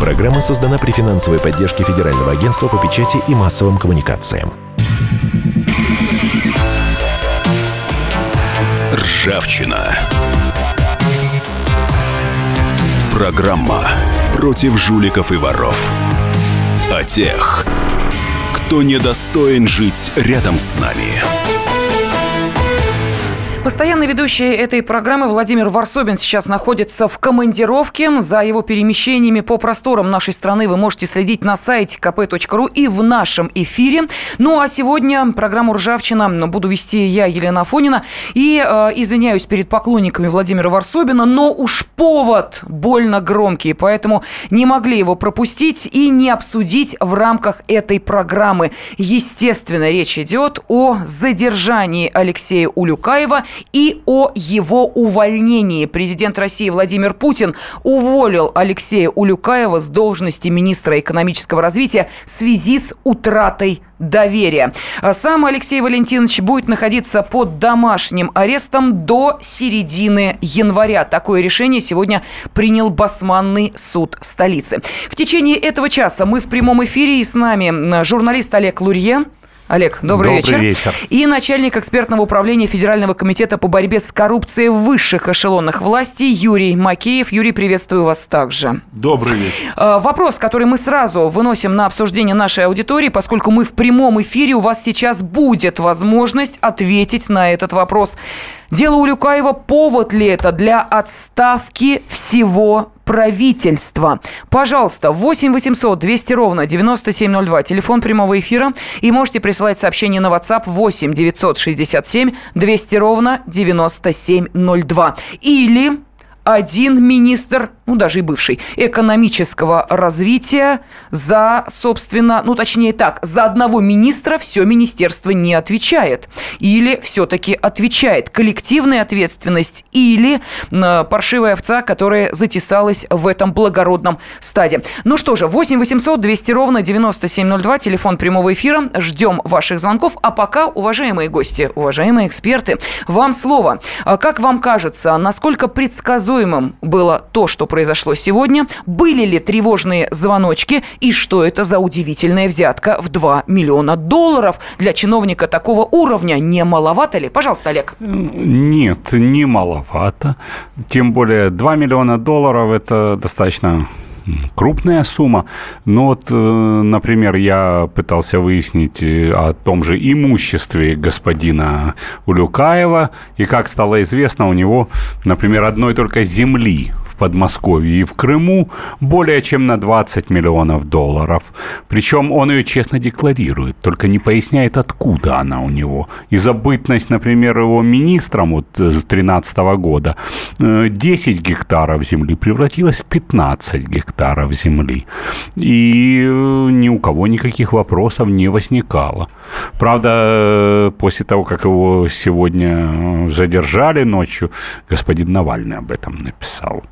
Программа создана при финансовой поддержке Федерального агентства по печати и массовым коммуникациям. Ржавчина. Программа против жуликов и воров. О тех, кто недостоин жить рядом с нами. Постоянный ведущий этой программы Владимир Варсобин сейчас находится в командировке. За его перемещениями по просторам нашей страны вы можете следить на сайте kp.ru и в нашем эфире. Ну а сегодня программу «Ржавчина» буду вести я, Елена Фонина. И э, извиняюсь перед поклонниками Владимира Варсобина, но уж повод больно громкий, поэтому не могли его пропустить и не обсудить в рамках этой программы. Естественно, речь идет о задержании Алексея Улюкаева и о его увольнении. Президент России Владимир Путин уволил Алексея Улюкаева с должности министра экономического развития в связи с утратой доверия. Сам Алексей Валентинович будет находиться под домашним арестом до середины января. Такое решение сегодня принял Басманный суд столицы. В течение этого часа мы в прямом эфире и с нами журналист Олег Лурье. Олег, добрый, добрый вечер. вечер. И начальник экспертного управления Федерального комитета по борьбе с коррупцией в высших эшелонах власти Юрий Макеев. Юрий, приветствую вас также. Добрый вечер. А, вопрос, который мы сразу выносим на обсуждение нашей аудитории, поскольку мы в прямом эфире, у вас сейчас будет возможность ответить на этот вопрос. Дело Улюкаева, повод ли это для отставки всего правительства. Пожалуйста, 8 800 200 ровно 9702, телефон прямого эфира. И можете присылать сообщение на WhatsApp 8 967 200 ровно 9702. Или один министр, ну даже и бывший, экономического развития за, собственно, ну точнее так, за одного министра все министерство не отвечает. Или все-таки отвечает. Коллективная ответственность или э, паршивая овца, которая затесалась в этом благородном стаде. Ну что же, 8 800 200 ровно 9702, телефон прямого эфира. Ждем ваших звонков. А пока, уважаемые гости, уважаемые эксперты, вам слово. А как вам кажется, насколько предсказуемым было то, что произошло сегодня? Были ли тревожные звоночки? И что это за удивительная взятка в 2 миллиона долларов? Для чиновника такого уровня не маловато ли? Пожалуйста, Олег. Нет, не маловато. Тем более 2 миллиона долларов – это достаточно крупная сумма. Но вот, э, например, я пытался выяснить э, о том же имуществе господина Улюкаева, и как стало известно, у него, например, одной только земли Подмосковье и в Крыму более чем на 20 миллионов долларов. Причем он ее честно декларирует, только не поясняет, откуда она у него. И забытность, например, его министром вот с 2013 года 10 э, гектаров земли превратилась в 15 гектаров земли. И э, ни у кого никаких вопросов не возникало. Правда, э, после того, как его сегодня задержали ночью, господин Навальный об этом написал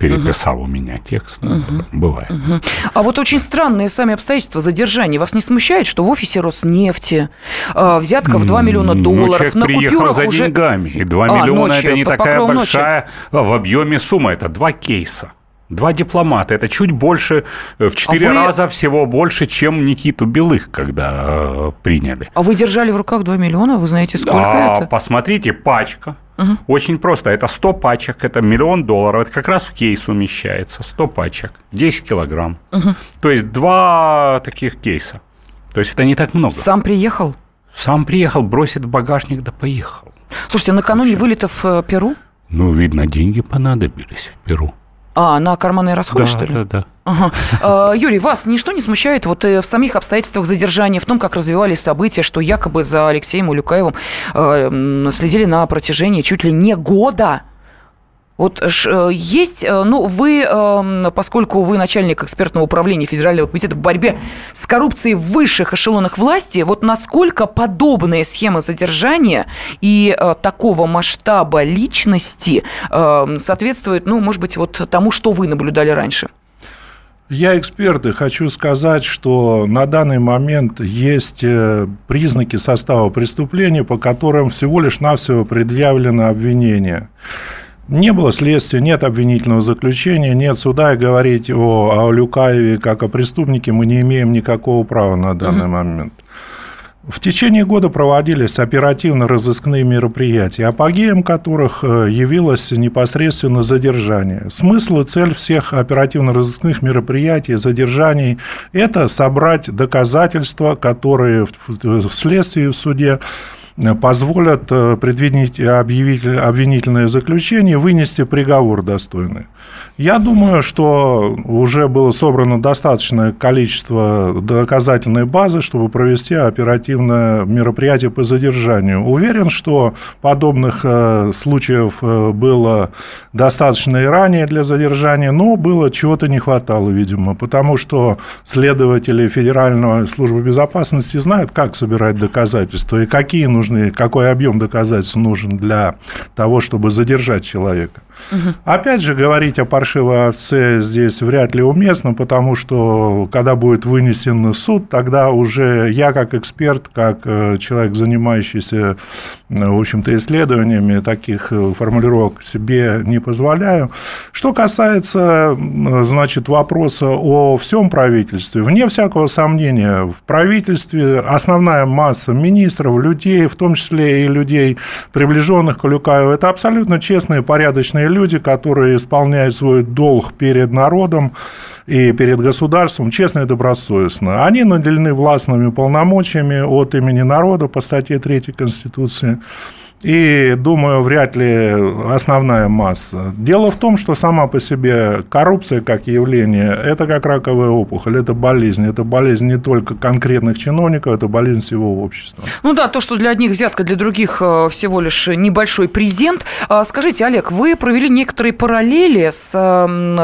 переписал угу. у меня текст. Угу. Бывает. Угу. А вот очень странные сами обстоятельства задержания. Вас не смущает, что в офисе Роснефти э, взятка в 2 миллиона ну, долларов ну, на приехал за уже... деньгами. И 2 а, миллиона это не такая большая ночи. в объеме сумма. Это два кейса. Два дипломата. Это чуть больше, э, в четыре а вы... раза всего больше, чем Никиту Белых, когда э, приняли. А вы держали в руках 2 миллиона? Вы знаете, сколько а, это? Посмотрите, пачка. Угу. Очень просто. Это 100 пачек, это миллион долларов. Это как раз в кейс умещается. 100 пачек, 10 килограмм. Угу. То есть два таких кейса. То есть это не так много. Сам приехал? Сам приехал, бросит в багажник, да поехал. Слушайте, накануне вылета в э, Перу? Ну, видно, деньги понадобились в Перу. А, на карманные расходы, да, что ли? Да, да. Ага. А, Юрий, вас ничто не смущает вот э, в самих обстоятельствах задержания, в том, как развивались события, что якобы за Алексеем Улюкаевым э, следили на протяжении чуть ли не года? Вот э, есть, э, ну, вы, эм, поскольку вы начальник экспертного управления Федерального комитета по борьбе с коррупцией в высших эшелонах власти, вот насколько подобные схемы задержания и э, такого масштаба личности эм, соответствуют, ну, может быть, вот тому, что вы наблюдали раньше? Я эксперт и хочу сказать, что на данный момент есть признаки состава преступления, по которым всего лишь навсего предъявлено обвинение. Не было следствия, нет обвинительного заключения, нет суда, и говорить о, о Люкаеве как о преступнике мы не имеем никакого права на данный угу. момент. В течение года проводились оперативно-розыскные мероприятия, апогеем которых э, явилось непосредственно задержание. Смысл и цель всех оперативно-розыскных мероприятий, задержаний – это собрать доказательства, которые в следствии в суде позволят э, предвидеть обвинительное заключение вынести приговор достойный. Я думаю, что уже было собрано достаточное количество доказательной базы, чтобы провести оперативное мероприятие по задержанию. Уверен, что подобных э, случаев э, было достаточно и ранее для задержания, но было чего-то не хватало, видимо, потому что следователи Федеральной службы безопасности знают, как собирать доказательства и какие нужны, какой объем доказательств нужен для того, чтобы задержать человека. Опять же, говорить о паршивой овце здесь вряд ли уместно, потому что когда будет вынесен суд, тогда уже я как эксперт, как э, человек, занимающийся, э, в общем-то, исследованиями, таких э, формулировок себе не позволяю. Что касается, значит, вопроса о всем правительстве, вне всякого сомнения, в правительстве основная масса министров, людей, в том числе и людей, приближенных к Люкаеву, это абсолютно честные, порядочные люди, которые исполняют свой долг перед народом и перед государством честно и добросовестно. Они наделены властными полномочиями от имени народа по статье 3 Конституции. И, думаю, вряд ли основная масса. Дело в том, что сама по себе коррупция как явление – это как раковая опухоль, это болезнь. Это болезнь не только конкретных чиновников, это болезнь всего общества. Ну да, то, что для одних взятка, для других э, всего лишь небольшой презент. А скажите, Олег, вы провели некоторые параллели с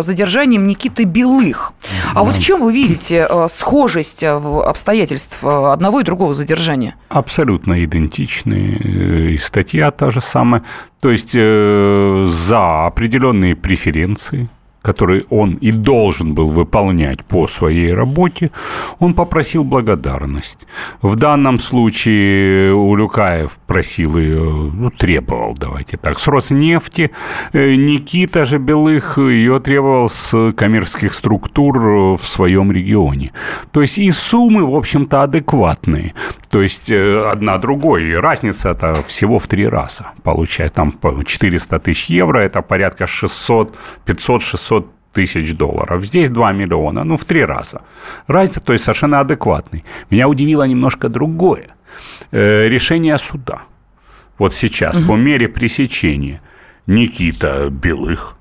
задержанием Никиты Белых. А вот в чем вы видите э, схожесть обстоятельств э, одного и другого задержания? Абсолютно идентичные. И статьи статья та же самая. То есть э, за определенные преференции который он и должен был выполнять по своей работе, он попросил благодарность. В данном случае Улюкаев просил ее, ну, требовал, давайте так, с Роснефти. Э, Никита же Белых ее требовал с коммерческих структур в своем регионе. То есть и суммы, в общем-то, адекватные. То есть э, одна другой. И разница-то всего в три раза. Получается, там 400 тысяч евро, это порядка 600, 500, 600 тысяч долларов. Здесь 2 миллиона, ну, в три раза. Разница, то есть, совершенно адекватный. Меня удивило немножко другое. Э, решение суда. Вот сейчас, угу. по мере пресечения Никита Белых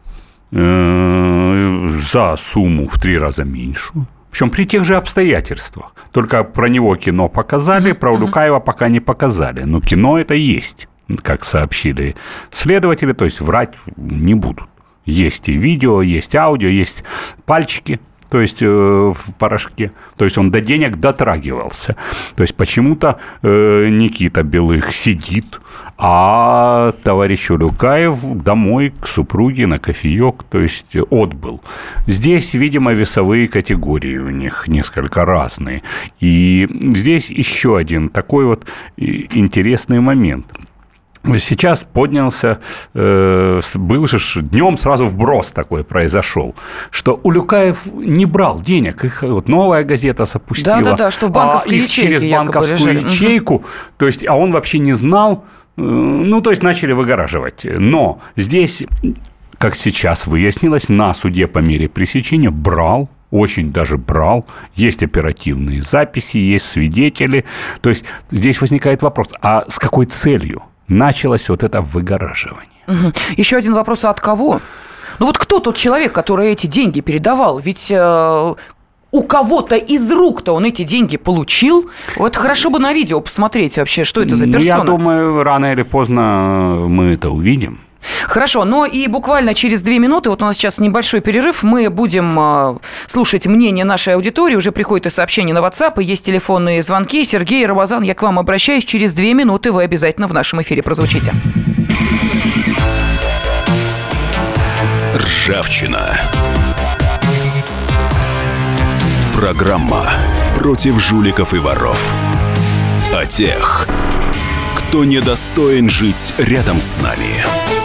э, за сумму в три раза меньшую, причем при тех же обстоятельствах. Только про него кино показали, про Улюкаева пока не показали. Но кино это есть, как сообщили следователи, то есть врать не будут. Есть и видео, есть аудио, есть пальчики, то есть э, в порошке. То есть он до денег дотрагивался. То есть почему-то э, Никита Белых сидит, а товарищ Улюкаев домой к супруге на кофеек, то есть отбыл. Здесь, видимо, весовые категории у них несколько разные. И здесь еще один такой вот интересный момент – сейчас поднялся, э, был же днем сразу вброс такой произошел, что Улюкаев не брал денег, их вот новая газета запустила. Да-да-да, что в банковской а ячейке через банковскую лежали. ячейку, то есть, а он вообще не знал, э, ну, то есть, начали выгораживать. Но здесь, как сейчас выяснилось, на суде по мере пресечения брал очень даже брал. Есть оперативные записи, есть свидетели. То есть здесь возникает вопрос, а с какой целью? Началось вот это выгораживание. Угу. Еще один вопрос, а от кого? Ну вот кто тот человек, который эти деньги передавал? Ведь э, у кого-то из рук-то он эти деньги получил. Вот хорошо бы на видео посмотреть вообще, что это за персона. Я думаю, рано или поздно мы это увидим. Хорошо, но и буквально через две минуты, вот у нас сейчас небольшой перерыв, мы будем э, слушать мнение нашей аудитории. Уже приходит и сообщение на WhatsApp, и есть телефонные звонки. Сергей Рамазан, я к вам обращаюсь. Через две минуты вы обязательно в нашем эфире прозвучите. Ржавчина. Программа против жуликов и воров. О тех, кто недостоин жить рядом с нами.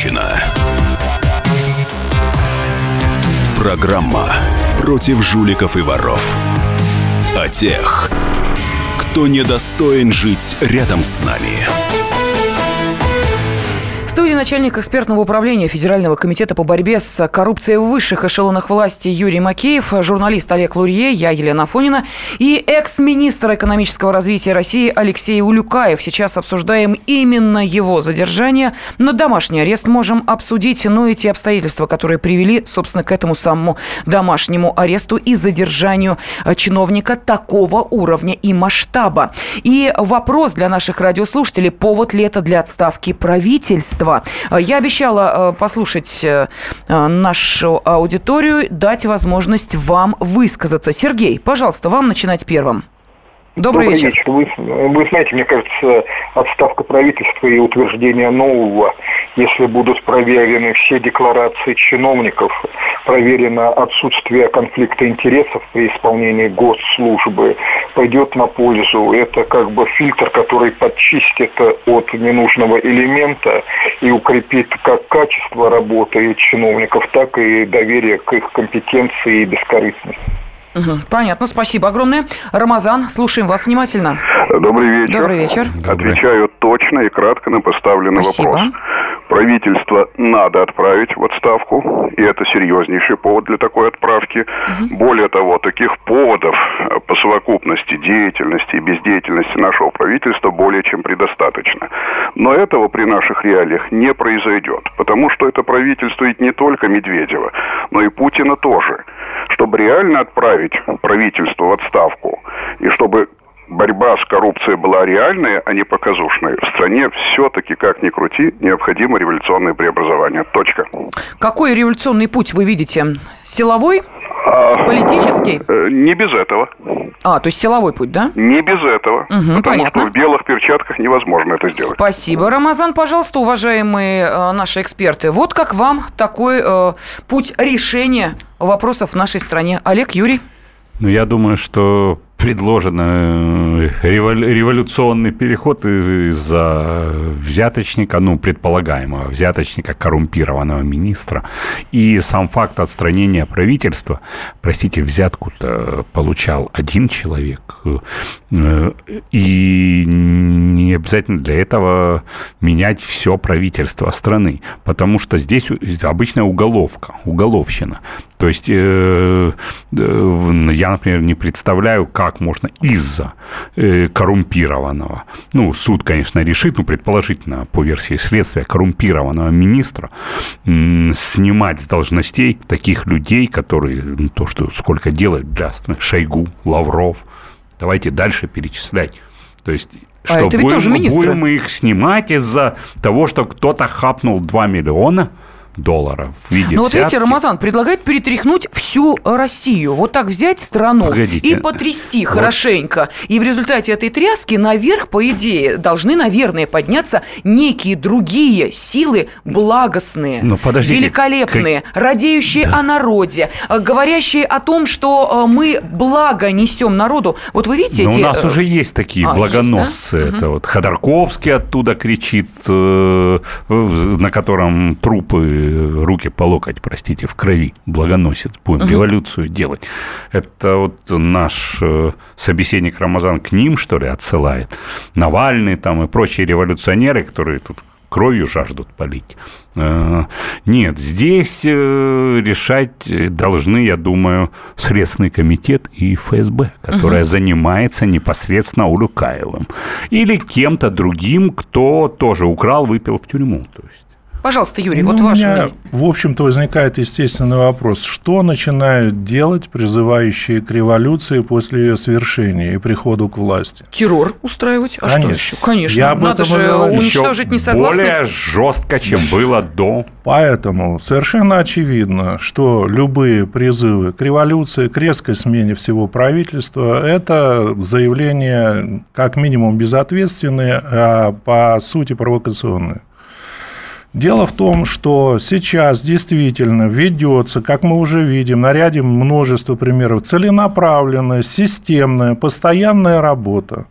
Ржавчина. Программа против жуликов и воров. О тех, кто недостоин жить рядом с нами студии начальник экспертного управления Федерального комитета по борьбе с коррупцией в высших эшелонах власти Юрий Макеев, журналист Олег Лурье, я Елена Фонина и экс-министр экономического развития России Алексей Улюкаев. Сейчас обсуждаем именно его задержание. На домашний арест можем обсудить, ну и те обстоятельства, которые привели, собственно, к этому самому домашнему аресту и задержанию чиновника такого уровня и масштаба. И вопрос для наших радиослушателей, повод ли это для отставки правительства? Москва. Я обещала э, послушать э, нашу аудиторию, дать возможность вам высказаться. Сергей, пожалуйста, вам начинать первым. Добрый, Добрый вечер. вечер. Вы, вы знаете, мне кажется, отставка правительства и утверждение нового, если будут проверены все декларации чиновников, проверено отсутствие конфликта интересов при исполнении госслужбы, пойдет на пользу. Это как бы фильтр, который подчистит от ненужного элемента и укрепит как качество работы чиновников, так и доверие к их компетенции и бескорыстности. Угу, понятно, спасибо огромное. Рамазан, слушаем вас внимательно. Добрый вечер. Добрый вечер. Отвечаю точно и кратко на поставленный спасибо. вопрос. Правительство надо отправить в отставку, и это серьезнейший повод для такой отправки. Угу. Более того, таких поводов по совокупности деятельности и бездеятельности нашего правительства более чем предостаточно. Но этого при наших реалиях не произойдет, потому что это правительство ведь не только Медведева, но и Путина тоже. Чтобы реально отправить правительство в отставку, и чтобы борьба с коррупцией была реальная, а не показушная, в стране все-таки, как ни крути, необходимо революционное преобразование. Точка. Какой революционный путь вы видите? Силовой? А, Политический? Э, не без этого. А, то есть силовой путь, да? Не без этого. Угу, потому понятно. что в белых перчатках невозможно это сделать. Спасибо. Рамазан, пожалуйста, уважаемые э, наши эксперты. Вот как вам такой э, путь решения вопросов в нашей стране. Олег, Юрий? Ну, я думаю, что предложено э, революционный переход из-за взяточника, ну, предполагаемого взяточника, коррумпированного министра. И сам факт отстранения правительства, простите, взятку-то получал один человек. Э, и не обязательно для этого менять все правительство страны. Потому что здесь обычная уголовка, уголовщина. То есть э, я, например, не представляю, как как можно из-за э, коррумпированного, ну, суд, конечно, решит, ну, предположительно, по версии следствия, коррумпированного министра э, снимать с должностей таких людей, которые, ну, то, что сколько делают для Шойгу, Лавров, давайте дальше перечислять. То есть а что, это будем, тоже будем мы их снимать из-за того, что кто-то хапнул 2 миллиона – долларов в виде Ну вот видите, Рамазан предлагает перетряхнуть всю Россию. Вот так взять страну Погодите. и потрясти вот. хорошенько. И в результате этой тряски наверх, по идее, должны, наверное, подняться некие другие силы благостные, ну, подождите, великолепные, как... радеющие да. о народе, э, говорящие о том, что э, мы благо несем народу. Вот вы видите Но эти... у нас э, уже есть такие а, благоносцы. Есть, да? Это угу. вот Ходорковский оттуда кричит, на котором трупы руки по локоть, простите, в крови, благоносец, будем угу. революцию делать. Это вот наш э, собеседник Рамазан к ним, что ли, отсылает. Навальный там и прочие революционеры, которые тут кровью жаждут полить. Э, нет, здесь э, решать должны, я думаю, Следственный комитет и ФСБ, которая угу. занимается непосредственно Улюкаевым. Или кем-то другим, кто тоже украл, выпил в тюрьму. То есть Пожалуйста, Юрий, Ну, вот ваше мнение. в общем-то, возникает естественный вопрос. Что начинают делать призывающие к революции после ее свершения и приходу к власти? Террор устраивать? А Конечно. что еще? Конечно. Я об Надо же говорю. уничтожить Еще несогласных. более жестко, чем было до. Поэтому совершенно очевидно, что любые призывы к революции, к резкой смене всего правительства – это заявления как минимум безответственные, а по сути провокационные. Дело в том, что сейчас действительно ведется, как мы уже видим, на ряде множество примеров, целенаправленная, системная, постоянная работа.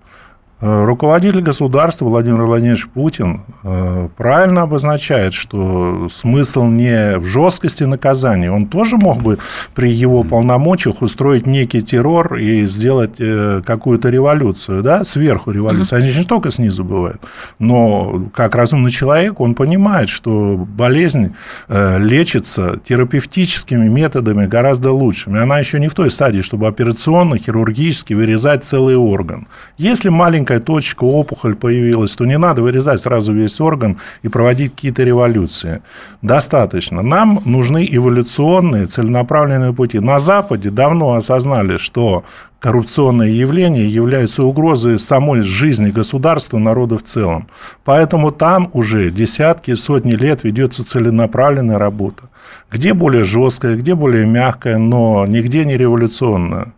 Э, Руководитель государства Владимир Владимирович Путин э, правильно обозначает, что смысл не в жесткости наказания. Он тоже мог бы при его полномочиях устроить некий террор и сделать э, какую-то революцию, да, сверху революцию. Они же не только снизу бывают. Но как разумный человек, он понимает, что болезнь лечится терапевтическими методами гораздо лучшими. Она еще не в той стадии, чтобы операционно, хирургически вырезать целый орган. Если маленькая точка, опухоль появилась, то не надо вырезать сразу весь орган и проводить какие-то революции. Достаточно. Нам нужны эволюционные, целенаправленные пути. На Западе давно осознали, что коррупционные явления являются угрозой самой жизни государства, народа в целом. Поэтому там уже десятки, сотни лет ведется целенаправленная работа. Где более жесткая, где более мягкая, но нигде не революционная.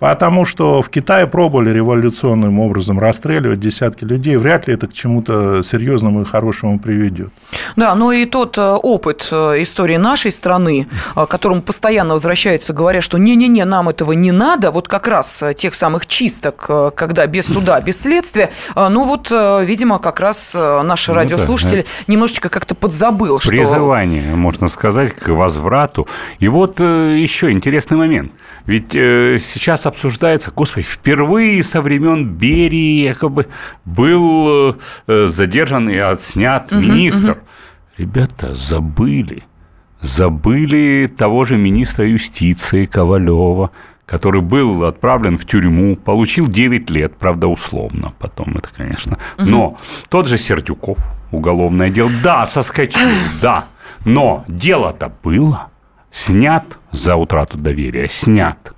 Потому что в Китае пробовали революционным образом расстреливать десятки людей. Вряд ли это к чему-то серьезному и хорошему приведет. Да, но и тот э, опыт э, истории нашей страны, э, к которому постоянно возвращаются, говоря, что не-не-не, нам этого не надо, вот как раз тех самых чисток, когда без суда, без следствия, ну вот, видимо, как раз наш Ну да, радиослушатель немножечко как-то подзабыл, что... Призывание, можно сказать, к возврату. И вот еще интересный момент. Ведь сейчас обсуждается, господи, впервые со времен Берии якобы был э, задержан и отснят министр. Ребята, забыли. Забыли того же министра юстиции Ковалева, который был отправлен в тюрьму, получил 9 лет, правда, условно потом это, конечно. Но тот же Сердюков, уголовное дело, да, соскочил, да, но дело-то было, снят за утрату доверия, снят.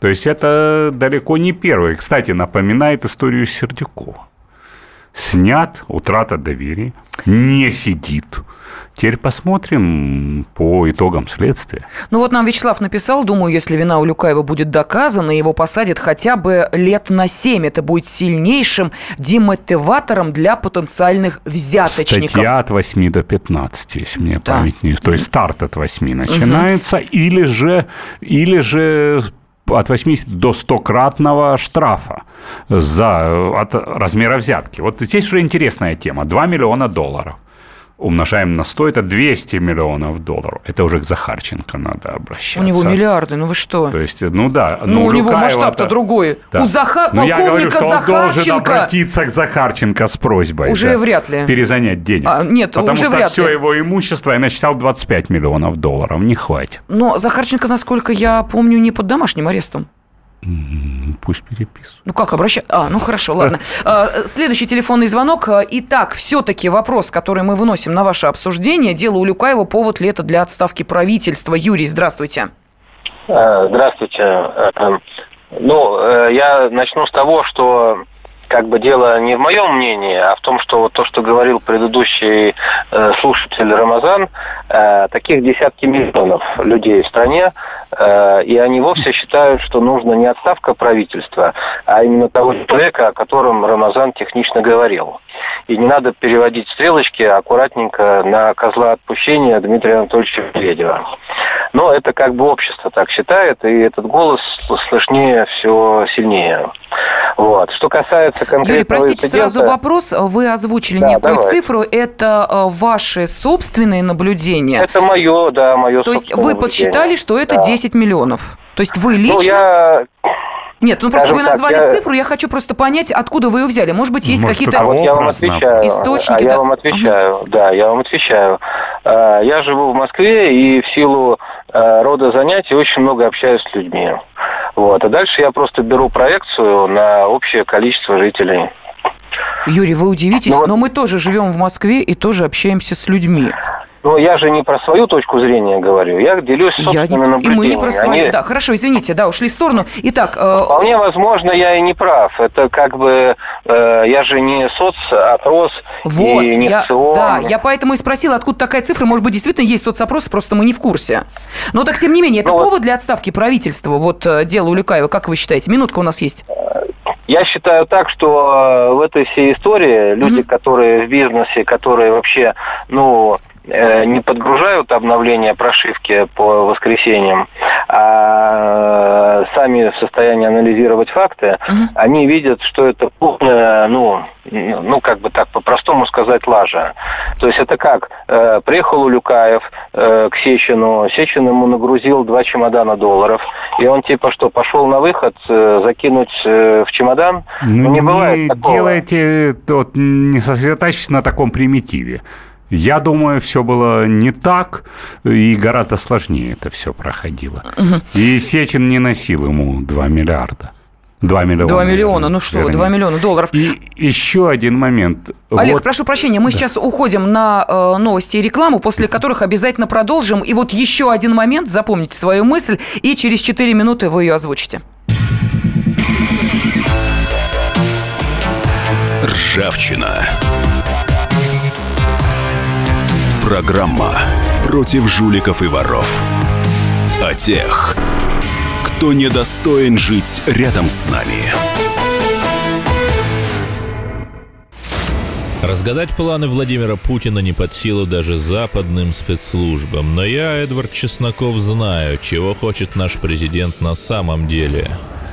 То есть это далеко не первый. Кстати, напоминает историю Сердюкова. Снят, утрата доверия, не сидит. Теперь посмотрим по итогам следствия. Ну вот нам Вячеслав написал, думаю, если вина у Люкаева будет доказана, его посадят хотя бы лет на 7. Это будет сильнейшим демотиватором для потенциальных взяточников. Статья от 8 до 15, если мне Да. память не... То есть старт от 8 начинается, или же, или же от 80 до 100-кратного штрафа за, от размера взятки. Вот здесь уже интересная тема. 2 миллиона долларов. Умножаем на 100, это 200 миллионов долларов. Это уже к Захарченко надо обращаться. У него миллиарды, ну вы что? То есть, ну да. Ну, у него Люкаева-то- масштаб-то другой. Да. У Заха... Ну, я говорю, полковника что он должен Захарченко... обратиться к Захарченко с просьбой. Уже да, вряд ли. Перезанять денег. А, нет, Потому уже что вряд все ли. его имущество, я насчитал 25 миллионов долларов. Не хватит. Но Захарченко, насколько я помню, не под домашним арестом. М, Пусть переписывают. Ну как обращаться? А, ну хорошо, ладно. А, Следующий телефонный звонок. А, Итак, все-таки вопрос, который мы выносим на ваше обсуждение. Дело у Люкаева, повод ли это для отставки правительства? Юрий, здравствуйте. Э, Здравствуйте. Э, э, Ну, я начну с того, что как бы дело не в моем мнении, а в том, что вот то, что говорил предыдущий э, слушатель Рамазан, э, таких десятки миллионов людей в стране, э, и они вовсе считают, что нужно не отставка правительства, а именно того человека, о котором Рамазан технично говорил. И не надо переводить стрелочки аккуратненько на козла отпущения Дмитрия Анатольевича Медведева. Но это как бы общество так считает, и этот голос слышнее все сильнее. Вот. Что касается конкретного Юрий, простите, инцидента- сразу вопрос. Вы озвучили Да, некую давай. цифру. Это э, ваши собственные наблюдения? Это мое, да, мое То есть вы наблюдение. подсчитали, что это Да. 10 миллионов? То есть вы лично... Ну, я... Нет, ну просто скажем вы так, назвали я- цифру, я хочу просто понять, откуда вы ее взяли. Может быть, есть Может, какие-то... А вот я вам отвечаю. Источники, а я да. вам отвечаю, да, я вам отвечаю. Э, Я живу в Москве и в силу э, рода занятий очень много общаюсь с людьми. Вот. А дальше я просто беру проекцию на общее количество жителей. Юрий, вы удивитесь, ну, вот... но мы тоже живем в Москве и тоже общаемся с людьми. Но я же не про свою точку зрения говорю, я делюсь собственными я... наблюдениями. И мы не про свою, Они... да, хорошо, извините, да, ушли в сторону. Итак... Э... Вполне возможно, я и не прав. Это как бы, э, я же не соцопрос вот, и не я, СО. Да, я поэтому и спросила, откуда такая цифра, может быть, действительно есть соцопрос, просто мы не в курсе. Но так, тем не менее, это ну, повод вот... для отставки правительства, вот э, дело Улюкаева, как вы считаете? Минутка у нас есть. Я считаю так, что э, в этой всей истории люди, mm-hmm. которые в бизнесе, которые вообще, ну, не подгружают обновления прошивки по воскресеньям, а сами в состоянии анализировать факты, угу. они видят, что это полная, ну, ну, как бы так по-простому сказать, лажа. То есть это как? Э, приехал Улюкаев э, к Сечину, Сечин ему нагрузил два чемодана долларов, и он типа что, пошел на выход, э, закинуть э, в чемодан? Ну не, не бывает такого. делайте, вот, не сосредотачивайтесь на таком примитиве. Я думаю, все было не так, и гораздо сложнее это все проходило. Угу. И Сечин не носил ему 2 миллиарда. 2 миллиона. 2 миллиона, ну что, вернее. 2 миллиона долларов. И еще один момент. Олег, вот... прошу прощения, мы да. сейчас уходим на э, новости и рекламу, после которых обязательно продолжим. И вот еще один момент, запомните свою мысль, и через 4 минуты вы ее озвучите. Ржавчина. Программа против жуликов и воров. О тех, кто недостоин жить рядом с нами. Разгадать планы Владимира Путина не под силу даже западным спецслужбам. Но я, Эдвард Чесноков, знаю, чего хочет наш президент на самом деле –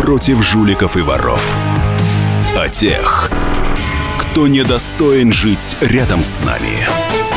против жуликов и воров. О тех, кто недостоин жить рядом с нами.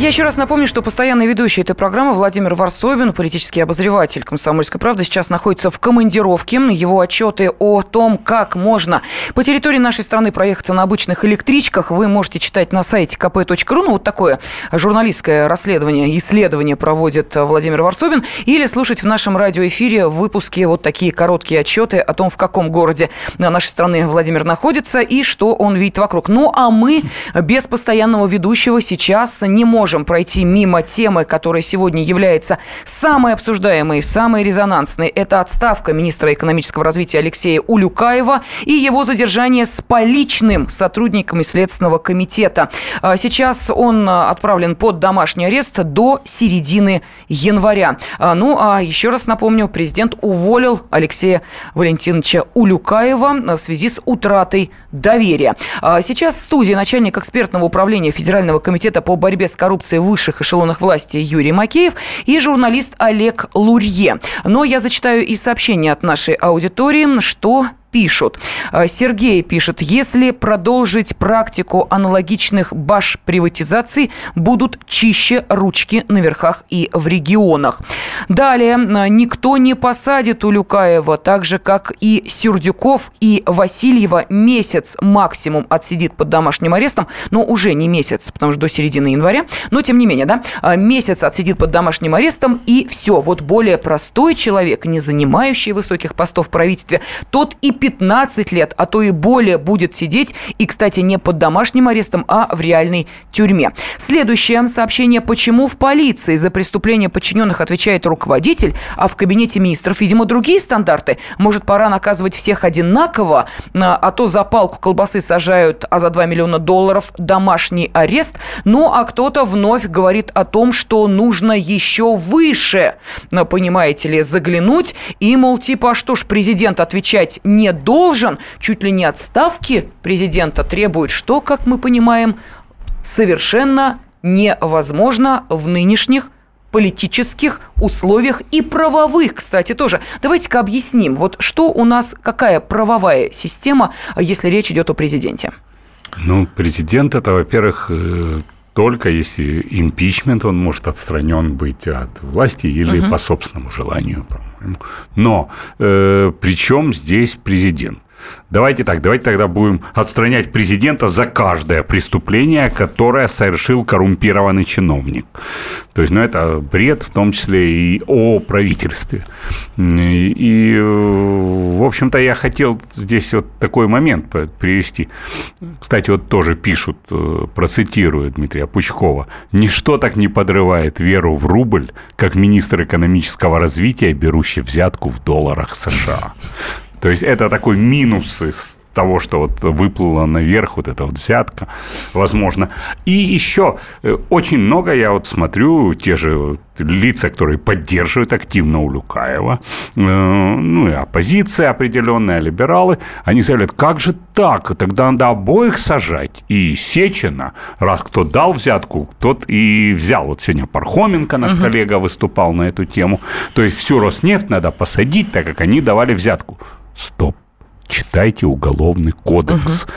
Я еще раз напомню, что постоянный ведущий этой программы Владимир Варсобин, политический обозреватель «Комсомольской правды», сейчас находится в командировке. Его отчеты о том, как можно по территории нашей страны проехаться на обычных электричках, вы можете читать на сайте kp.ru. Ну, вот такое журналистское расследование, исследование проводит Владимир Варсобин. Или слушать в нашем радиоэфире выпуски вот такие короткие отчеты о том, в каком городе нашей страны Владимир находится и что он видит вокруг. Ну, а мы без постоянного ведущего сейчас не можем можем пройти мимо темы, которая сегодня является самой обсуждаемой, самой резонансной. Это отставка министра экономического развития Алексея Улюкаева и его задержание с поличным сотрудниками Следственного комитета. А сейчас он отправлен под домашний арест до середины января. А, ну, а еще раз напомню, президент уволил Алексея Валентиновича Улюкаева в связи с утратой доверия. А, сейчас в студии начальник экспертного управления Федерального комитета по борьбе с коррупцией коррупции в высших эшелонах власти Юрий Макеев и журналист Олег Лурье. Но я зачитаю и сообщение от нашей аудитории, что пишут. Э, Сергей пишет, если продолжить практику аналогичных баш-приватизаций, будут чище ручки на верхах и в регионах. Далее, э, никто не посадит Улюкаева, так же, как и Сюрдюков и Васильева месяц максимум отсидит под домашним арестом, но уже не месяц, потому что до середины января, но тем не менее, да, э, месяц отсидит под домашним арестом и все, вот более простой человек, не занимающий высоких постов в правительстве, тот и 15 лет, а то и более будет сидеть, и, кстати, не под домашним арестом, а в реальной тюрьме. Следующее сообщение, почему в полиции за преступление подчиненных отвечает руководитель, а в кабинете министров, видимо, другие стандарты. Может, пора наказывать всех одинаково, а то за палку колбасы сажают, а за 2 миллиона долларов домашний арест. Ну, а кто-то вновь говорит о том, что нужно еще выше, понимаете ли, заглянуть и, мол, типа, а что ж, президент отвечать не должен, чуть ли не отставки президента требует, что, как мы понимаем, совершенно невозможно в нынешних политических условиях и правовых, кстати, тоже. Давайте-ка объясним, вот что у нас, какая правовая система, если речь идет о президенте. Ну, президент это, во-первых, э, только если импичмент, он может отстранен быть от власти или угу. по собственному желанию, по-моему. Но э, причем здесь президент? Давайте так, давайте тогда будем отстранять президента за каждое преступление, которое совершил коррумпированный чиновник. То есть, ну, это бред, в том числе и о правительстве. И, в общем-то, я хотел здесь вот такой момент привести. Кстати, вот тоже пишут, э, процитирую Дмитрия Пучкова. «Ничто так не подрывает веру в рубль, как министр экономического развития, берущий взятку в долларах США». То есть это такой минус из того, что вот выплыло наверх, вот эта вот взятка, возможно. И еще э, очень много, я вот смотрю, те же лица, которые поддерживают активно Улюкаева, э, ну и оппозиция определенная, либералы, они заявляют, как же так, тогда надо обоих сажать. И Сечина, раз кто дал взятку, тот и взял. Вот сегодня Пархоменко, наш угу. коллега, выступал на эту тему. То есть всю Роснефть надо посадить, так как они давали взятку. Стоп. Читайте уголовный кодекс. Угу.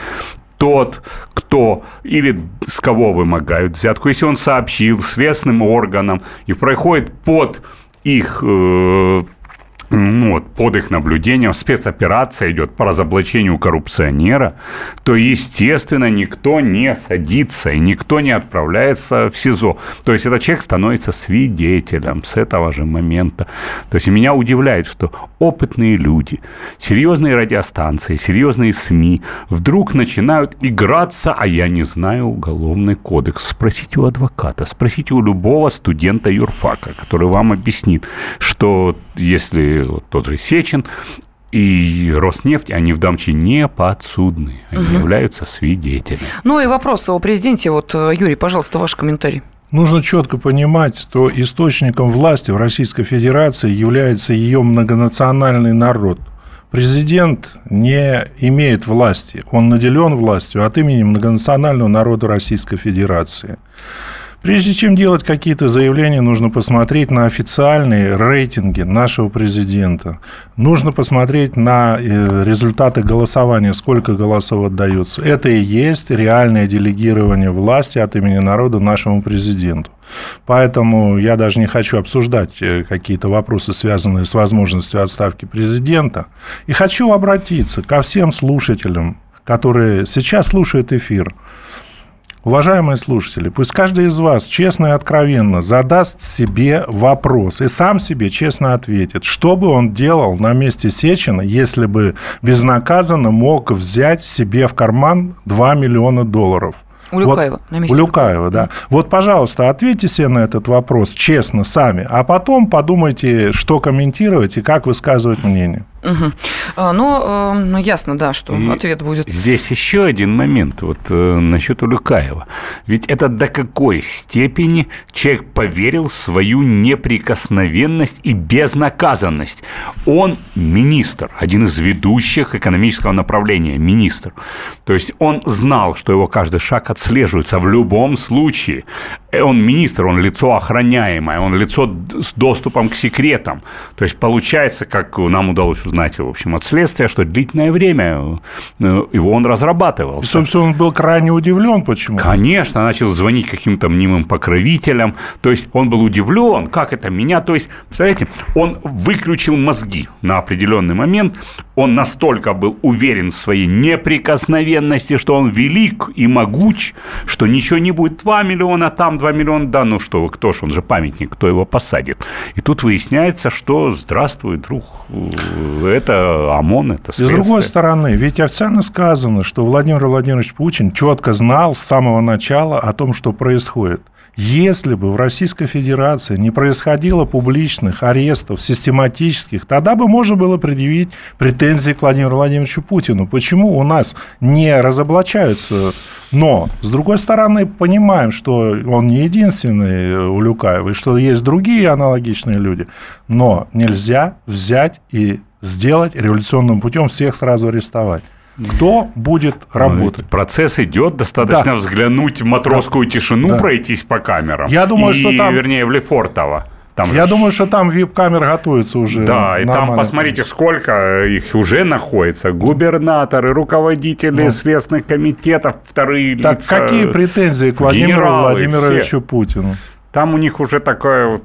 Тот, кто или с кого вымогают взятку, если он сообщил следственным органам и проходит под их э, ну, вот, под их наблюдением спецоперация идет по разоблачению коррупционера, то, естественно, никто не садится и никто не отправляется в СИЗО. То есть этот человек становится свидетелем с этого же момента. То есть меня удивляет, что опытные люди, серьезные радиостанции, серьезные СМИ вдруг начинают играться, а я не знаю уголовный кодекс. Спросите у адвоката, спросите у любого студента юрфака, который вам объяснит, что если вот тот же Сечин, и Роснефть, они в Дамче не подсудны, они угу. являются свидетелями. Ну и вопрос о президенте. Вот, э, Юрий, пожалуйста, ваш комментарий. Нужно четко понимать, что источником власти в Российской Федерации является ее многонациональный народ. Президент не имеет власти, он наделен властью от имени многонационального народа Российской Федерации. Прежде чем делать какие-то заявления, нужно посмотреть на официальные рейтинги нашего президента. Нужно посмотреть на э, результаты голосования, сколько голосов отдаются. Это и есть реальное делегирование власти от имени народа нашему президенту. Поэтому я даже не хочу обсуждать э, какие-то вопросы, связанные с возможностью отставки президента. И хочу обратиться ко всем слушателям, которые сейчас слушают эфир. Уважаемые слушатели, пусть каждый из вас честно и откровенно задаст себе вопрос и сам себе честно ответит, что бы он делал на месте Сечина, если бы безнаказанно мог взять себе в карман 2 миллиона долларов. У Люкаева. Вот, на месте у Люкаева, да. Вот, пожалуйста, ответьте себе на этот вопрос честно сами, а потом подумайте, что комментировать и как высказывать мнение. Угу. Ну, ну, ясно, да, что и ответ будет. Здесь еще один момент вот э, насчет Улюкаева. Ведь это до какой степени человек поверил в свою неприкосновенность и безнаказанность. Он министр, один из ведущих экономического направления, министр. То есть он знал, что его каждый шаг отслеживается в любом случае. Э, он министр, он лицо охраняемое, он лицо с доступом к секретам. То есть получается, как нам удалось узнать, узнать, в общем, от следствия, что длительное время э, его он разрабатывал. И, собственно, он был крайне удивлен, почему? Конечно, начал звонить каким-то мнимым покровителям. То есть он был удивлен, как это меня. То есть, представляете, он выключил мозги на определенный момент. Он настолько был уверен в своей неприкосновенности, что он велик и могуч, что ничего не будет. 2 миллиона там, 2 миллиона, да, ну что вы, кто ж, он же памятник, кто его посадит. И тут выясняется, что здравствуй, друг, это ОМОН, это следствие. И с другой стороны, ведь официально сказано, что Владимир Владимирович Путин четко знал с самого начала о том, что происходит. Если бы в Российской Федерации не происходило публичных арестов, систематических, тогда бы можно было предъявить претензии к Владимиру Владимировичу Путину. Почему у нас не разоблачаются? Но, с другой стороны, понимаем, что он не единственный Улюкаев, и что есть другие аналогичные люди. Но нельзя взять и сделать революционным путем всех сразу арестовать. Кто будет работать? Процесс идет, достаточно да. взглянуть в матросскую да. тишину, да. пройтись по камерам. Я думаю, и, что там... Вернее, в Лефортово. Там Я же- думаю, что там вип-камер готовится уже. Да, и там посмотрите, сколько их уже находится. Губернаторы, руководители следственных комитетов, вторые Так лица. какие претензии к Владимиру генералы, Владимировичу Путину? Там у них уже такое вот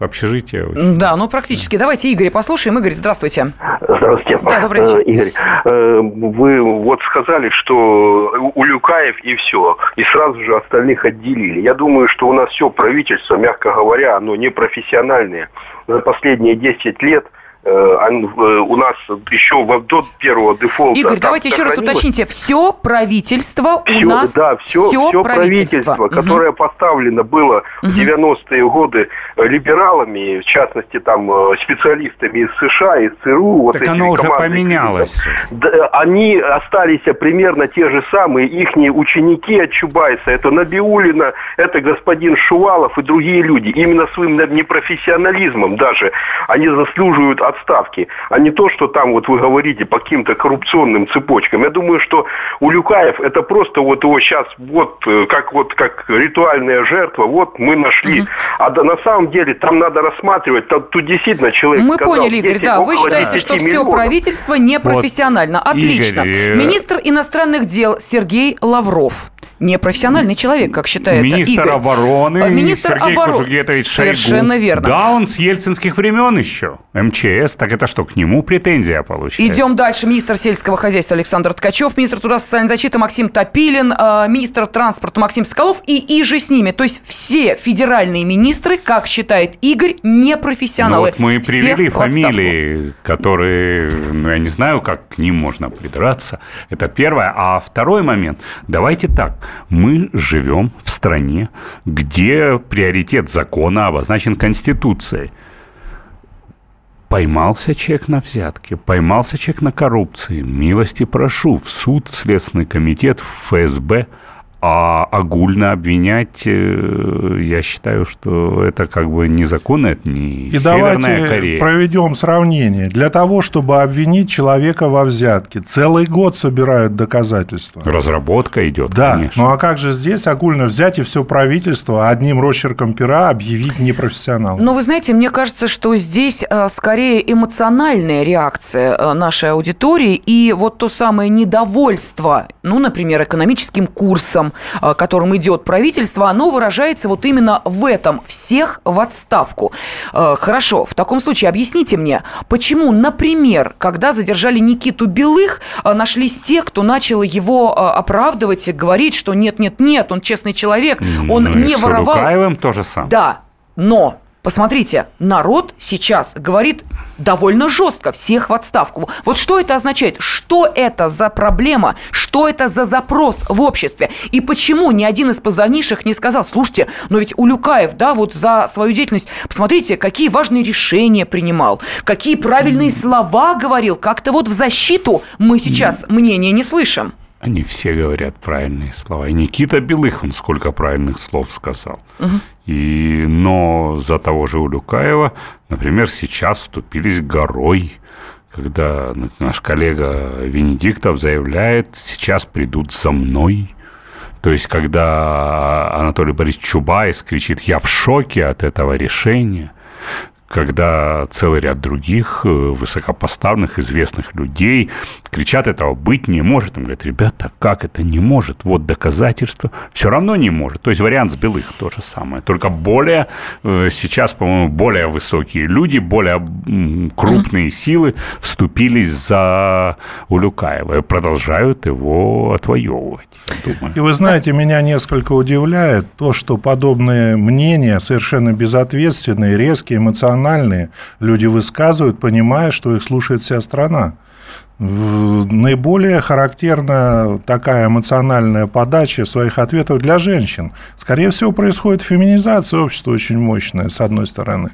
общежитие. очень. Да, ну практически. Давайте Игоря послушаем. Игорь, здравствуйте. Здравствуйте. Да, добрый вечер. Э, Игорь, э, вы вот сказали, что Улюкаев и все, и сразу же остальных отделили. Я думаю, что у нас все правительство, мягко говоря, оно непрофессиональное. За последние 10 лет у нас еще во- до первого дефолта... Игорь, там давайте еще раз уточните. Все правительство у Всё- нас, да, все, всё все правительство. правительство, Мгм. которое поставлено было в 90-е годы э, либералами, в частности, там, э, специалистами из США, из ЦРУ. вот Так этими оно уже поменялось. да, они остались примерно те же самые, их ученики от Чубайса, это Набиулина, это господин Шувалов и другие люди. Именно своим непрофессионализмом даже они заслуживают отставки, а не то, что там вот вы говорите по каким-то коррупционным цепочкам. Я думаю, что Улюкаев это просто вот его сейчас вот э, как вот как ритуальная жертва, вот мы нашли. А да, на самом деле там надо рассматривать, там, тут действительно человек Мы сказал, поняли, Игорь, 10, да. Вы считаете, 10 что все миллионов. правительство непрофессионально. Отлично. Игорь, Министр иностранных дел Сергей Лавров. Непрофессиональный человек, как считает Министр Игорь. обороны А, Министр Сергей обороны. Кужугетович Шойгу. Совершенно верно. Да, он с ельцинских времен еще. МЧС. Так это что, к нему претензия получается? Идем дальше. Министр сельского хозяйства Александр Ткачев, министр труда социальной защиты Максим Топилин, э, министр транспорта Максим Соколов и и же с ними. То есть все федеральные министры, как считает Игорь, Ну, непрофессионалы. вот мы и Всех привели в отставку. фамилии, которые, ну, я не знаю, как к ним можно придраться. Это первое. А второй момент. Давайте так. Мы живем в стране, где приоритет закона обозначен Конституцией. Поймался человек на взятке, поймался человек на коррупции. Милости прошу в суд, в Следственный комитет, в ФСБ. А огульно обвинять, э, я считаю, что это как бы незаконно, это не И Северная давайте Корея. проведем сравнение. Для того, чтобы обвинить человека во взятке, целый год собирают доказательства. Разработка идет, Да, конечно. ну а как же здесь огульно взять и все правительство одним росчерком пера объявить непрофессионалом? Но вы знаете, мне кажется, что здесь э, скорее эмоциональная реакция э, нашей аудитории и вот то самое недовольство, ну, например, экономическим курсом, э, которым идет правительство, оно выражается вот именно в этом – всех в отставку. Э, Хорошо, в таком случае объясните мне, почему, например, когда задержали Никиту Белых, э, нашлись те, кто начал его оправдывать и говорить, что нет-нет-нет, он честный человек, он Ну не с воровал. Улюкаевым то же самое. Да, но Посмотрите, народ сейчас говорит довольно жестко, всех в отставку. Вот что это означает? Что это за проблема? Что это за запрос в обществе? И почему ни один из позвонивших не сказал, слушайте, но ведь Улюкаев, да, вот за свою деятельность, посмотрите, какие важные решения принимал, какие правильные слова говорил, как-то вот в защиту мы сейчас мнения не слышим. Они все говорят правильные слова. И Никита Белых, он сколько правильных слов сказал. И, но за того же Улюкаева, например, сейчас вступились горой, когда наш коллега Венедиктов заявляет, сейчас придут за мной. То есть, когда Анатолий Борисович Чубайс кричит, я в шоке от этого решения, когда целый ряд других э, высокопоставленных, известных людей кричат, этого быть не может. Он говорит, ребята, как это не может? Вот доказательства. Все равно не может. То есть вариант с белых то же самое. Только более, э, сейчас, по-моему, более высокие люди, более крупные силы вступились за Улюкаева и продолжают его отвоевывать, я думаю. И вы знаете, меня несколько удивляет то, что подобные мнения, совершенно безответственные, резкие, эмоциональные, люди высказывают, понимая, что их слушает вся страна. Наиболее характерна такая эмоциональная подача своих ответов для женщин. Скорее всего, происходит феминизация общества очень мощная, с одной стороны.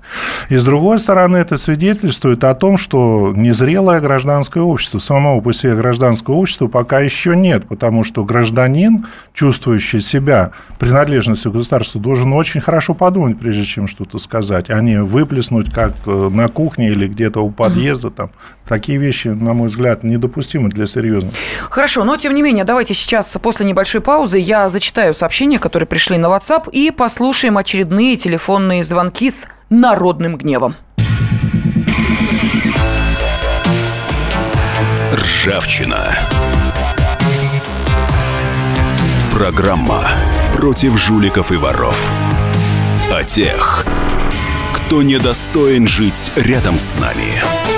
И с другой стороны, это свидетельствует о том, что незрелое гражданское общество, самого по себе гражданского общества пока еще нет, потому что гражданин, чувствующий себя принадлежностью к государству, должен очень хорошо подумать, прежде чем что-то сказать, а не выплеснуть, как э, на кухне или где-то у подъезда. Там. Такие вещи, на мой взгляд, взгляд, недопустимо для серьезных. Хорошо, но тем не менее, давайте сейчас после небольшой паузы я зачитаю сообщения, которые пришли на WhatsApp, и послушаем очередные телефонные звонки с народным гневом. Ржавчина. Программа против жуликов и воров. О тех, кто недостоин жить рядом с нами.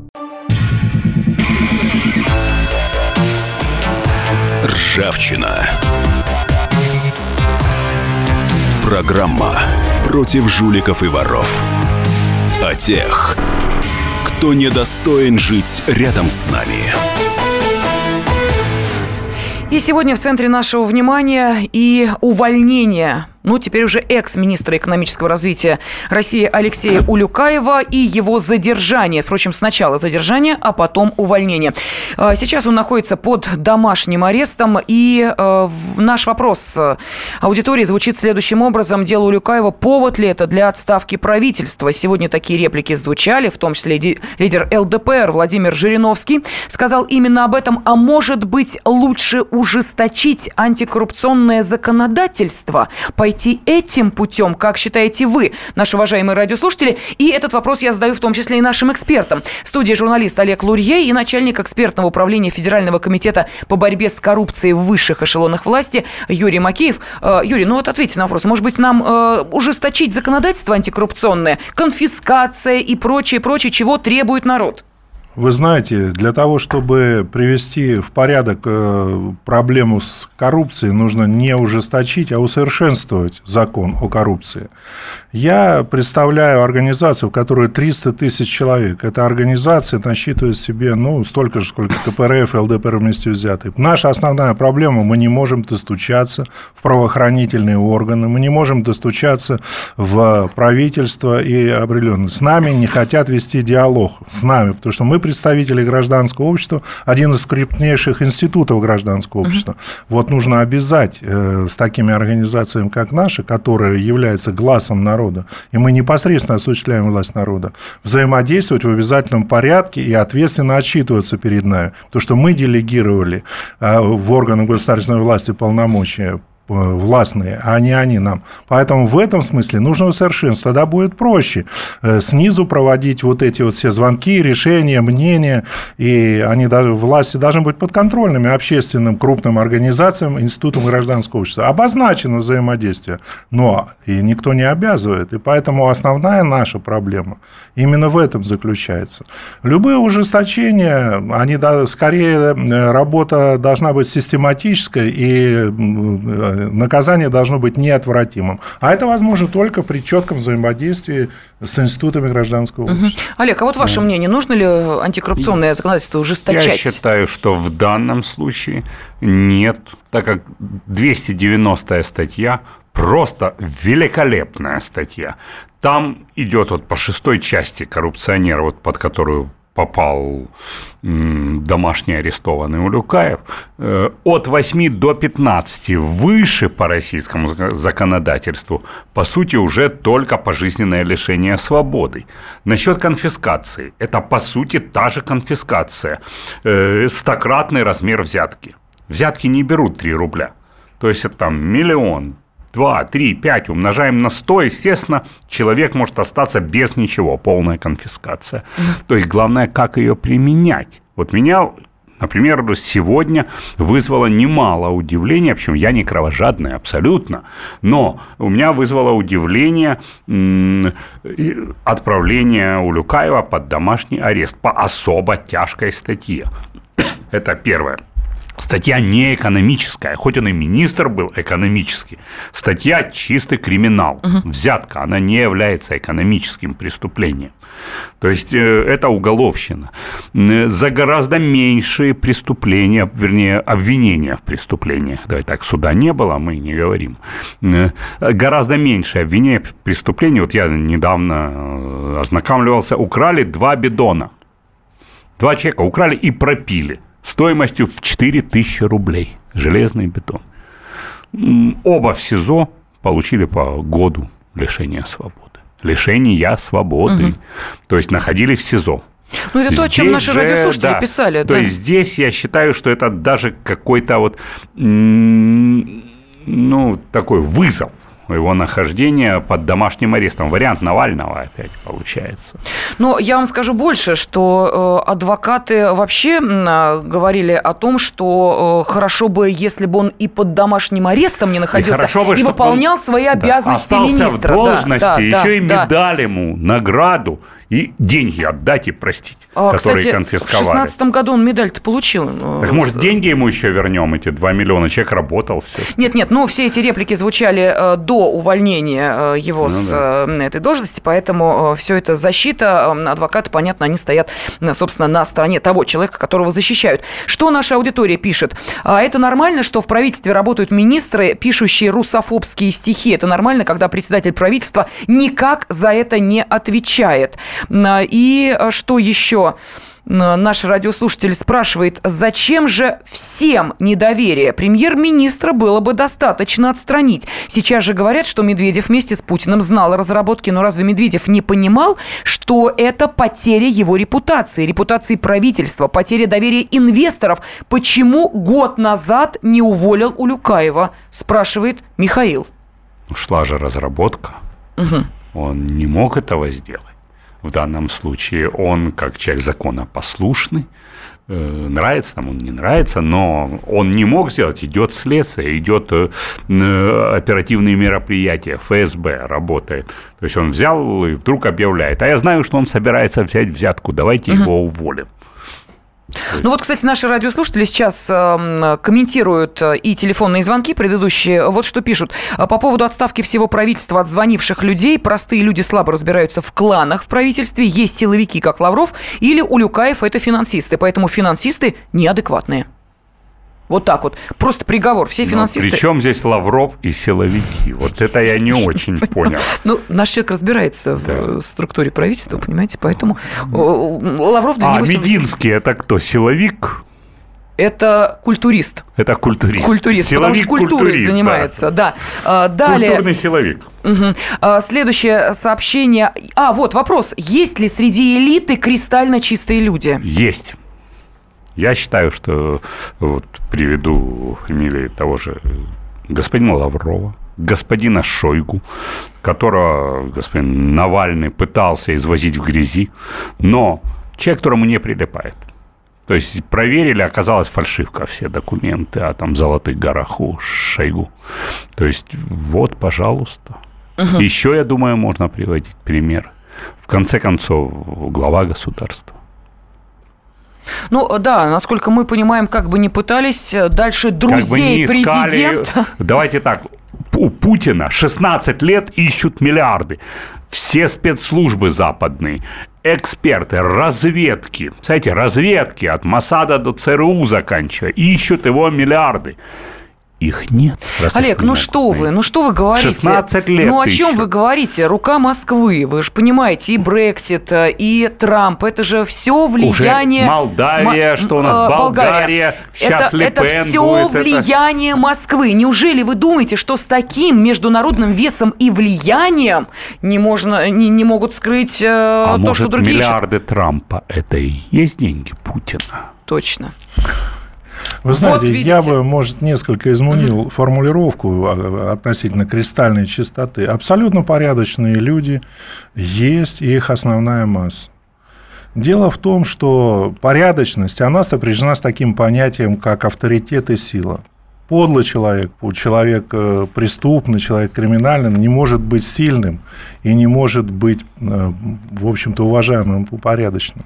Ржавчина. Программа против жуликов и воров. О тех, кто недостоин жить рядом с нами. И сегодня в центре нашего внимания и увольнение ну, теперь уже экс-министра экономического развития России Алексея Улюкаева и его задержание. Впрочем, сначала задержание, а потом увольнение. А, сейчас он находится под домашним арестом, и а, наш вопрос аудитории звучит следующим образом. Дело Улюкаева, повод ли это для отставки правительства? Сегодня такие реплики звучали, в том числе лидер ЛДПР Владимир Жириновский сказал именно об этом. А может быть, лучше ужесточить антикоррупционное законодательство, пойти этим путем, как считаете вы, наши уважаемые радиослушатели? И этот вопрос я задаю в том числе и нашим экспертам. В студии журналист Олег Лурье и начальник экспертного управления Федерального комитета по борьбе с коррупцией в высших эшелонах власти Юрий Макеев. Э, Юрий, ну вот ответьте на вопрос. Может быть, нам э, ужесточить законодательство антикоррупционное, конфискация и прочее, прочее, чего требует народ? Вы знаете, для того, чтобы привести в порядок э, проблему с коррупцией, нужно не ужесточить, а усовершенствовать закон о коррупции. Я представляю организацию, в которой 300 тысяч человек. Эта организация насчитывает себе ну, столько же, сколько КПРФ и ЛДПР вместе взятые. Наша основная проблема – мы не можем достучаться в правоохранительные органы, мы не можем достучаться в правительство и определенно. С нами не хотят вести диалог, с нами, потому что мы представители гражданского общества, один из крупнейших институтов гражданского общества. Угу. Вот нужно обязать э, с такими организациями, как наши, которые являются глазом народа, и мы непосредственно осуществляем власть народа, взаимодействовать в обязательном порядке и ответственно отчитываться перед нами. То, что мы делегировали э, в органы государственной власти полномочия властные, а не они нам. Поэтому в этом смысле нужно усовершенствовать. Тогда будет проще э, снизу проводить вот эти вот все звонки, решения, мнения, и они даже, власти должны быть подконтрольными общественным крупным организациям, институтам гражданского общества. Обозначено взаимодействие, но и никто не обязывает. И поэтому основная наша проблема именно в этом заключается. Любые ужесточения, они скорее э, работа должна быть систематической и наказание должно быть неотвратимым. А это возможно только при четком взаимодействии с институтами гражданского общества. Угу. Олег, а вот ваше да. мнение, нужно ли антикоррупционное законодательство ужесточать? Я считаю, что в данном случае нет, так как 290 статья просто великолепная статья. Там идет вот по шестой части коррупционера, вот под которую попал домашний арестованный Улюкаев, э, от 8 до 15 выше по российскому законодательству, по сути, уже только пожизненное лишение свободы. Насчет конфискации. Это, по сути, та же конфискация. Э, стократный размер взятки. Взятки не берут 3 рубля. То есть, это там миллион, 2, 3, 5 умножаем на 100, естественно, человек может остаться без ничего, полная конфискация. То есть главное, как ее применять. Вот меня Например, сегодня вызвало немало удивления, причем я не кровожадный абсолютно, но у меня вызвало удивление отправление Улюкаева под домашний арест по особо тяжкой статье. Это первое. Статья не экономическая, хоть он и министр был экономический. Статья чистый криминал. Угу. Взятка, она не является экономическим преступлением. То есть э, это уголовщина. За гораздо меньшие преступления, вернее, обвинения в преступлениях. Давай так, суда не было, мы не говорим. Э, гораздо меньшее обвинение в преступлении. Вот я недавно э, ознакомливался, украли два бидона. Два человека украли и пропили – стоимостью в 4000 рублей. Железный бетон. Оба в СИЗО получили по году лишения свободы. Лишения свободы. Угу. То есть находили в СИЗО. Ну, это здесь то, о чем наши же, радиослушатели да, писали. То да. есть здесь я считаю, что это даже какой-то вот, ну, такой вызов его нахождения под домашним арестом. Вариант Навального опять получается. Но я вам скажу больше, что э, адвокаты вообще э, говорили о том, что э, хорошо бы, если бы он и под домашним арестом не находился, и, бы, и выполнял свои обязанности да, министра. в должности, да, да, еще да, и медаль да. ему, награду и деньги отдать и простить, а, которые кстати, конфисковали. в 2016 году он медаль-то получил. Э, так может, деньги ему еще вернем, эти 2 миллиона? Человек работал, все. Нет, нет, но все эти реплики звучали э, до увольнения э, его ну, с да. этой должности, поэтому все это защита, адвокаты, понятно, они стоят, собственно, на стороне того человека, которого защищают. Что наша аудитория пишет? А это нормально, что в правительстве работают министры, пишущие русофобские стихи. Это нормально, когда председатель правительства никак за это не отвечает. И э, что еще? Наш радиослушатель спрашивает, зачем же всем недоверие? Премьер-министра было бы достаточно отстранить. Сейчас же говорят, что Медведев вместе с Путиным знал о разработке, но разве Медведев не понимал, что это потеря его репутации, репутации правительства, потеря доверия инвесторов? Почему год назад не уволил Улюкаева? Спрашивает Михаил. Ушла же разработка. Угу. Он не мог этого сделать в данном случае он как человек законопослушный, э, нравится там он не нравится, но он не мог сделать, идет следствие, идет э, оперативные мероприятия, ФСБ работает. То есть он взял и вдруг объявляет, а я знаю, что он собирается взять взятку, давайте угу. его уволим. Ну вот, кстати, наши радиослушатели сейчас э, комментируют э, и телефонные звонки предыдущие. Вот что пишут. По поводу отставки всего правительства от звонивших людей. Простые люди слабо разбираются в кланах в правительстве. Есть силовики, как Лавров, или Улюкаев – это финансисты. Поэтому финансисты неадекватные. Вот так вот. Просто приговор. Все финансисты... Но причем здесь Лавров и силовики? Вот это я не очень понял. Ну, наш человек разбирается в структуре правительства, понимаете, поэтому Лавров для него... А Мединский это кто, силовик? Это культурист. Это культурист. Культурист, силовик, потому что культурой занимается, да. да. Далее... Культурный силовик. Угу. Следующее сообщение. А, вот вопрос. Есть ли среди элиты кристально чистые люди? Есть. Я считаю, что вот приведу фамилии того же господина Лаврова, господина Шойгу, которого господин Навальный пытался извозить в грязи, но человек, которому не прилипает. То есть проверили, оказалась фальшивка все документы о там золотых горах у Шойгу. То есть вот, пожалуйста. Угу. Еще, я думаю, можно приводить пример. В конце концов, глава государства. Ну да, насколько мы понимаем, как бы не пытались, э, дальше друзей как бы президента... Давайте так, у Путина 16 лет ищут миллиарды. Все спецслужбы западные, эксперты, разведки, знаете, разведки от Масада до ЦРУ заканчивая, ищут его миллиарды. Их нет. Олег, ну что вы, ну что вы говорите? 16 лет Ну о чем еще. вы говорите? Рука Москвы, вы же понимаете, и Брексит, и Трамп, это же все влияние... Уже Молдавия, М- что у нас э, Болгария, Болгария сейчас это, это все будет, влияние это... Москвы. Неужели вы думаете, что с таким международным весом и влиянием не, можно, не, не могут скрыть э, а то, может, что другие... миллиарды Трампа – это и есть деньги Путина? Точно. Вы знаете, вот я бы, может, несколько изменил mm-hmm. формулировку а, относительно кристальной чистоты. Абсолютно порядочные люди есть, их основная масса. Дело в том, что порядочность, она сопряжена с таким понятием, как авторитет и сила подлый человек, человек э, преступный, человек криминальный не может быть сильным и не может быть, э, в общем-то, уважаемым и порядочным.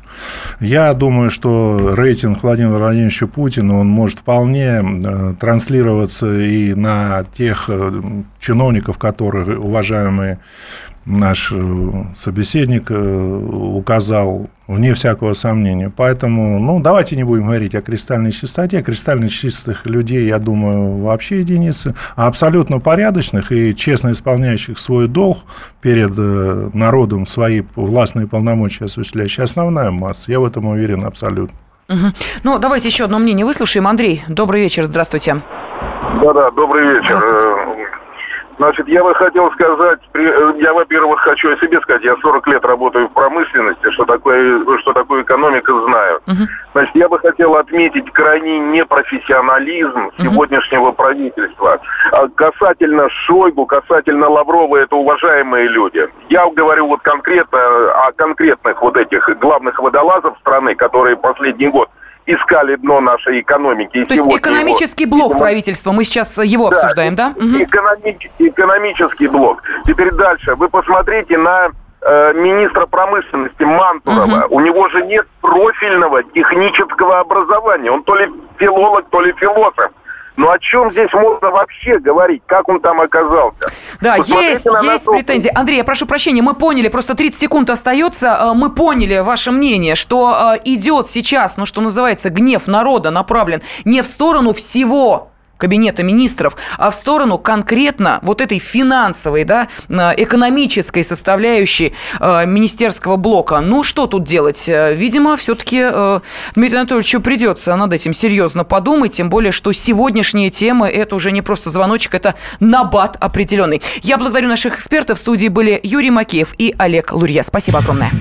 Я думаю, что рейтинг Владимира Владимировича Путина, он может вполне э, транслироваться и на тех чиновников, которые уважаемые наш э, собеседник э, указал, вне всякого сомнения. Поэтому, ну, давайте не будем говорить о кристальной чистоте. Кристально чистых людей, я думаю, вообще единицы. А абсолютно порядочных и честно исполняющих свой долг перед э, народом свои властные полномочия осуществляющие основная масса. Я в этом уверен абсолютно. Угу. Ну, давайте еще одно мнение выслушаем. Андрей, добрый вечер, здравствуйте. Да-да, добрый вечер. Значит, я бы хотел сказать, э, я, во-первых, хочу о себе сказать, я 40 лет работаю в промышленности, что такое, что такое экономика, знаю. Uh-huh. Значит, я бы хотел отметить крайний непрофессионализм uh-huh. сегодняшнего правительства. А касательно Шойгу, касательно Лаврова, это уважаемые люди. Я говорю вот конкретно о конкретных вот этих главных водолазов страны, которые последний год искали дно нашей экономики. То есть экономический его, блок видимо, правительства, мы сейчас его да, обсуждаем, да? Экономический, экономический блок. Теперь дальше. Вы посмотрите на э, министра промышленности Мантурова. Угу. У него же нет профильного технического образования. Он то ли филолог, то ли философ. Ну о чем здесь можно вообще говорить? Как он там оказался? Да, Посмотрите есть, есть претензии. Андрей, я прошу прощения, мы поняли, просто 30 секунд остается, э, мы поняли ваше мнение, что э, идет сейчас, ну что называется, гнев народа направлен не в сторону всего кабинета министров, а в сторону конкретно вот этой финансовой, да, э, экономической составляющей э, министерского блока. Ну, что тут делать? Э, видимо, все-таки э, Дмитрию Анатольевичу придется над этим серьезно подумать, тем более, что сегодняшние темы – это уже не просто звоночек, это набат определенный. Я благодарю наших экспертов. В студии были Юрий Макеев и Олег Лурья. Спасибо огромное.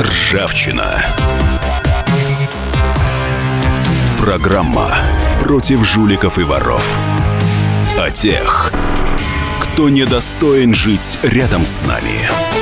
Ржавчина. Программа против жуликов и воров. О тех, кто недостоин жить рядом с нами.